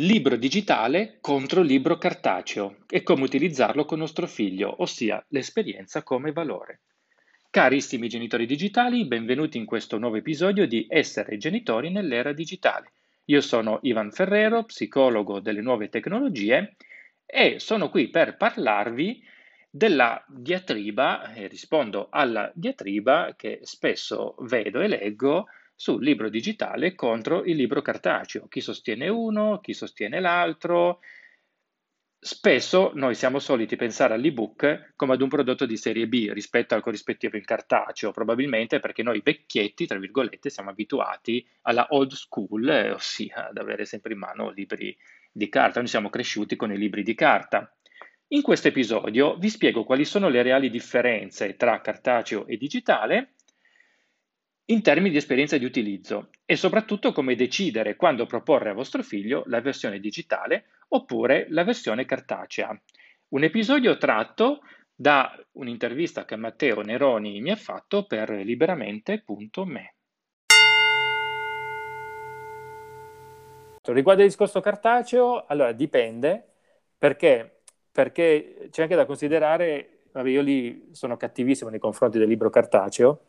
Libro digitale contro libro cartaceo e come utilizzarlo con nostro figlio, ossia l'esperienza come valore. Carissimi genitori digitali, benvenuti in questo nuovo episodio di Essere genitori nell'era digitale. Io sono Ivan Ferrero, psicologo delle nuove tecnologie e sono qui per parlarvi della diatriba e rispondo alla diatriba che spesso vedo e leggo sul libro digitale contro il libro cartaceo. Chi sostiene uno, chi sostiene l'altro. Spesso noi siamo soliti pensare all'ebook come ad un prodotto di serie B rispetto al corrispettivo in cartaceo, probabilmente perché noi vecchietti, tra virgolette, siamo abituati alla old school, eh, ossia ad avere sempre in mano libri di carta. Noi siamo cresciuti con i libri di carta. In questo episodio vi spiego quali sono le reali differenze tra cartaceo e digitale in termini di esperienza di utilizzo e soprattutto come decidere quando proporre a vostro figlio la versione digitale oppure la versione cartacea. Un episodio tratto da un'intervista che Matteo Neroni mi ha fatto per liberamente.me. Riguardo il discorso cartaceo, allora dipende perché, perché c'è anche da considerare, vabbè, io lì sono cattivissimo nei confronti del libro cartaceo,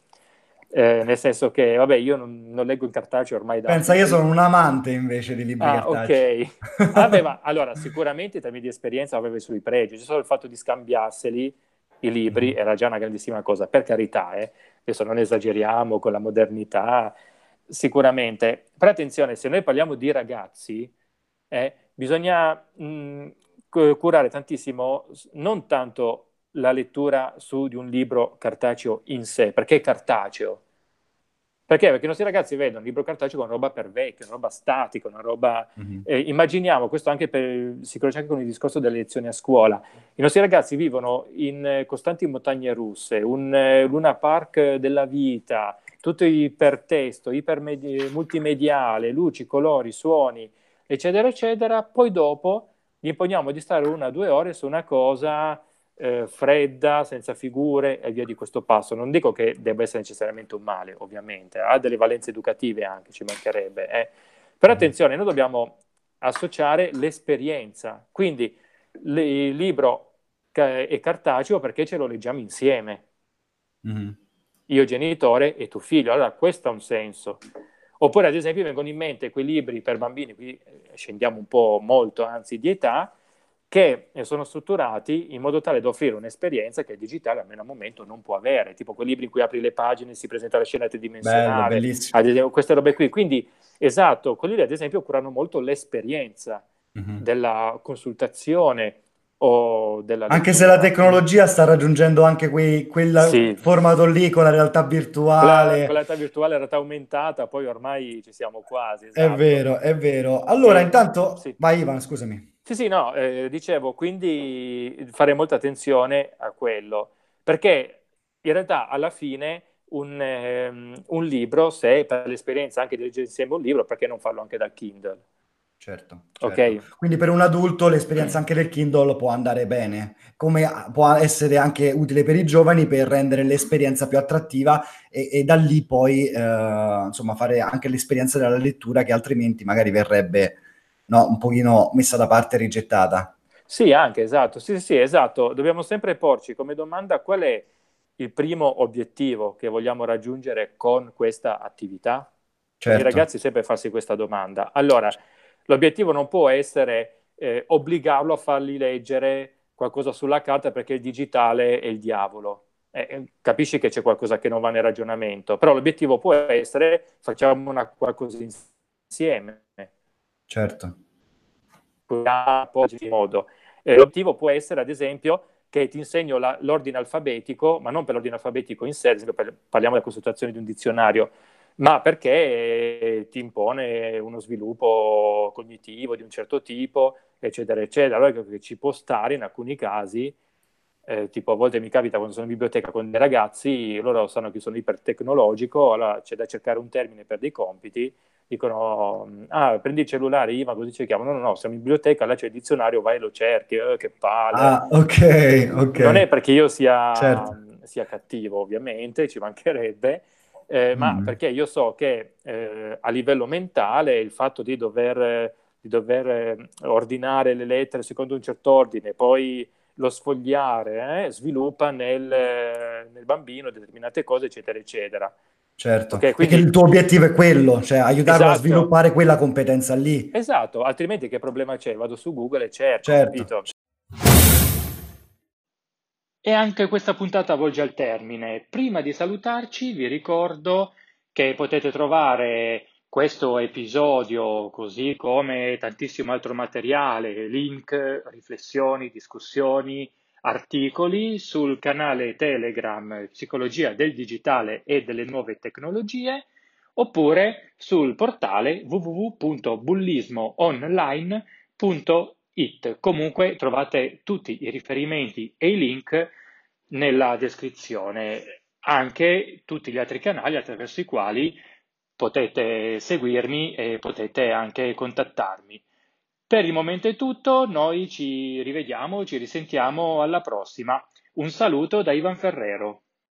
eh, nel senso che, vabbè, io non, non, leggo in cartaceo ormai da... Pensa, io sono un amante invece di libri ah, cartacei. ok. Vabbè, ma allora, sicuramente in termini di esperienza aveva i suoi pregi, c'è solo il fatto di scambiarseli, i libri, mm. era già una grandissima cosa, per carità, eh. adesso non esageriamo con la modernità, sicuramente. Però attenzione, se noi parliamo di ragazzi, eh, bisogna mh, curare tantissimo, non tanto la lettura su di un libro cartaceo in sé, perché cartaceo. Perché? Perché i nostri ragazzi vedono il libro cartaceo come una roba per vecchio, una roba statica, una roba... Mm-hmm. Eh, immaginiamo, questo anche per, si conosce anche con il discorso delle lezioni a scuola, i nostri ragazzi vivono in eh, costanti montagne russe, un eh, Luna Park della vita, tutto ipertesto, ipermedi- multimediale, luci, colori, suoni, eccetera, eccetera, poi dopo gli imponiamo di stare una o due ore su una cosa eh, fredda, senza figure e via di questo passo. Non dico che debba essere necessariamente un male, ovviamente, ha delle valenze educative anche, ci mancherebbe. Eh. Però mm. attenzione, noi dobbiamo associare l'esperienza, quindi il libro è cartaceo perché ce lo leggiamo insieme. Mm-hmm. Io genitore e tu figlio, allora questo ha un senso. Oppure ad esempio vengono in mente quei libri per bambini, qui eh, scendiamo un po' molto, anzi di età, che sono strutturati in modo tale da offrire un'esperienza che il digitale almeno al momento non può avere, tipo quei libri in cui apri le pagine e si presenta la scena tridimensionale, Bello, queste robe qui. Quindi, esatto, quelli ad esempio curano molto l'esperienza mm-hmm. della consultazione o della... Anche se la tecnologia sta raggiungendo anche quel sì. formato lì con la realtà virtuale. Con la realtà virtuale, la realtà aumentata, poi ormai ci siamo quasi. Esatto. È vero, è vero. Allora, e... intanto... Sì. Vai Ivan, scusami. Sì, sì, no, eh, dicevo, quindi fare molta attenzione a quello, perché in realtà alla fine un, ehm, un libro, se per l'esperienza anche di leggere insieme un libro, perché non farlo anche dal Kindle? Certo, certo. Okay. Quindi per un adulto l'esperienza anche del Kindle può andare bene, come può essere anche utile per i giovani per rendere l'esperienza più attrattiva e, e da lì poi eh, insomma fare anche l'esperienza della lettura che altrimenti magari verrebbe no, un pochino messa da parte e rigettata. Sì, anche, esatto. Sì, sì, esatto. Dobbiamo sempre porci come domanda qual è il primo obiettivo che vogliamo raggiungere con questa attività? Certo. I ragazzi sempre farsi questa domanda. Allora, l'obiettivo non può essere eh, obbligarlo a fargli leggere qualcosa sulla carta perché il digitale è il diavolo. Eh, eh capisci che c'è qualcosa che non va nel ragionamento, però l'obiettivo può essere facciamo una, qualcosa insieme. Certo. Modo. Eh, l'obiettivo può essere, ad esempio, che ti insegno la, l'ordine alfabetico, ma non per l'ordine alfabetico in sé, per, parliamo della consultazione di un dizionario, ma perché eh, ti impone uno sviluppo cognitivo di un certo tipo, eccetera, eccetera. Allora che ci può stare in alcuni casi, eh, tipo a volte mi capita quando sono in biblioteca con dei ragazzi, loro sanno che sono ipertecnologico, allora c'è da cercare un termine per dei compiti, dicono, ah, prendi il cellulare, Ivan, così cerchiamo. No, no, no, siamo in biblioteca, là c'è il dizionario, vai e lo cerchi, eh, che palle. Ah, ok, ok. Non è perché io sia, certo. sia cattivo, ovviamente, ci mancherebbe, eh, mm. ma perché io so che eh, a livello mentale il fatto di dover di dover eh, ordinare le lettere secondo un certo ordine, poi lo sfogliare, eh, sviluppa nel, nel, bambino determinate cose, eccetera, eccetera. Certo, okay, quindi... perché il tuo obiettivo è quello, cioè aiutarlo esatto. a sviluppare quella competenza lì. Esatto, altrimenti che problema c'è? Vado su Google e cerco, certo. Capito? E anche questa puntata volge al termine. Prima di salutarci vi ricordo che potete trovare questo episodio, così come tantissimo altro materiale, link, riflessioni, discussioni, articoli sul canale Telegram Psicologia del Digitale e delle Nuove Tecnologie oppure sul portale www.bullismoonline.it. Comunque trovate tutti i riferimenti e i link nella descrizione, anche tutti gli altri canali attraverso i quali potete seguirmi e potete anche contattarmi. Per il momento è tutto, noi ci rivediamo, ci risentiamo alla prossima. Un saluto da Ivan Ferrero.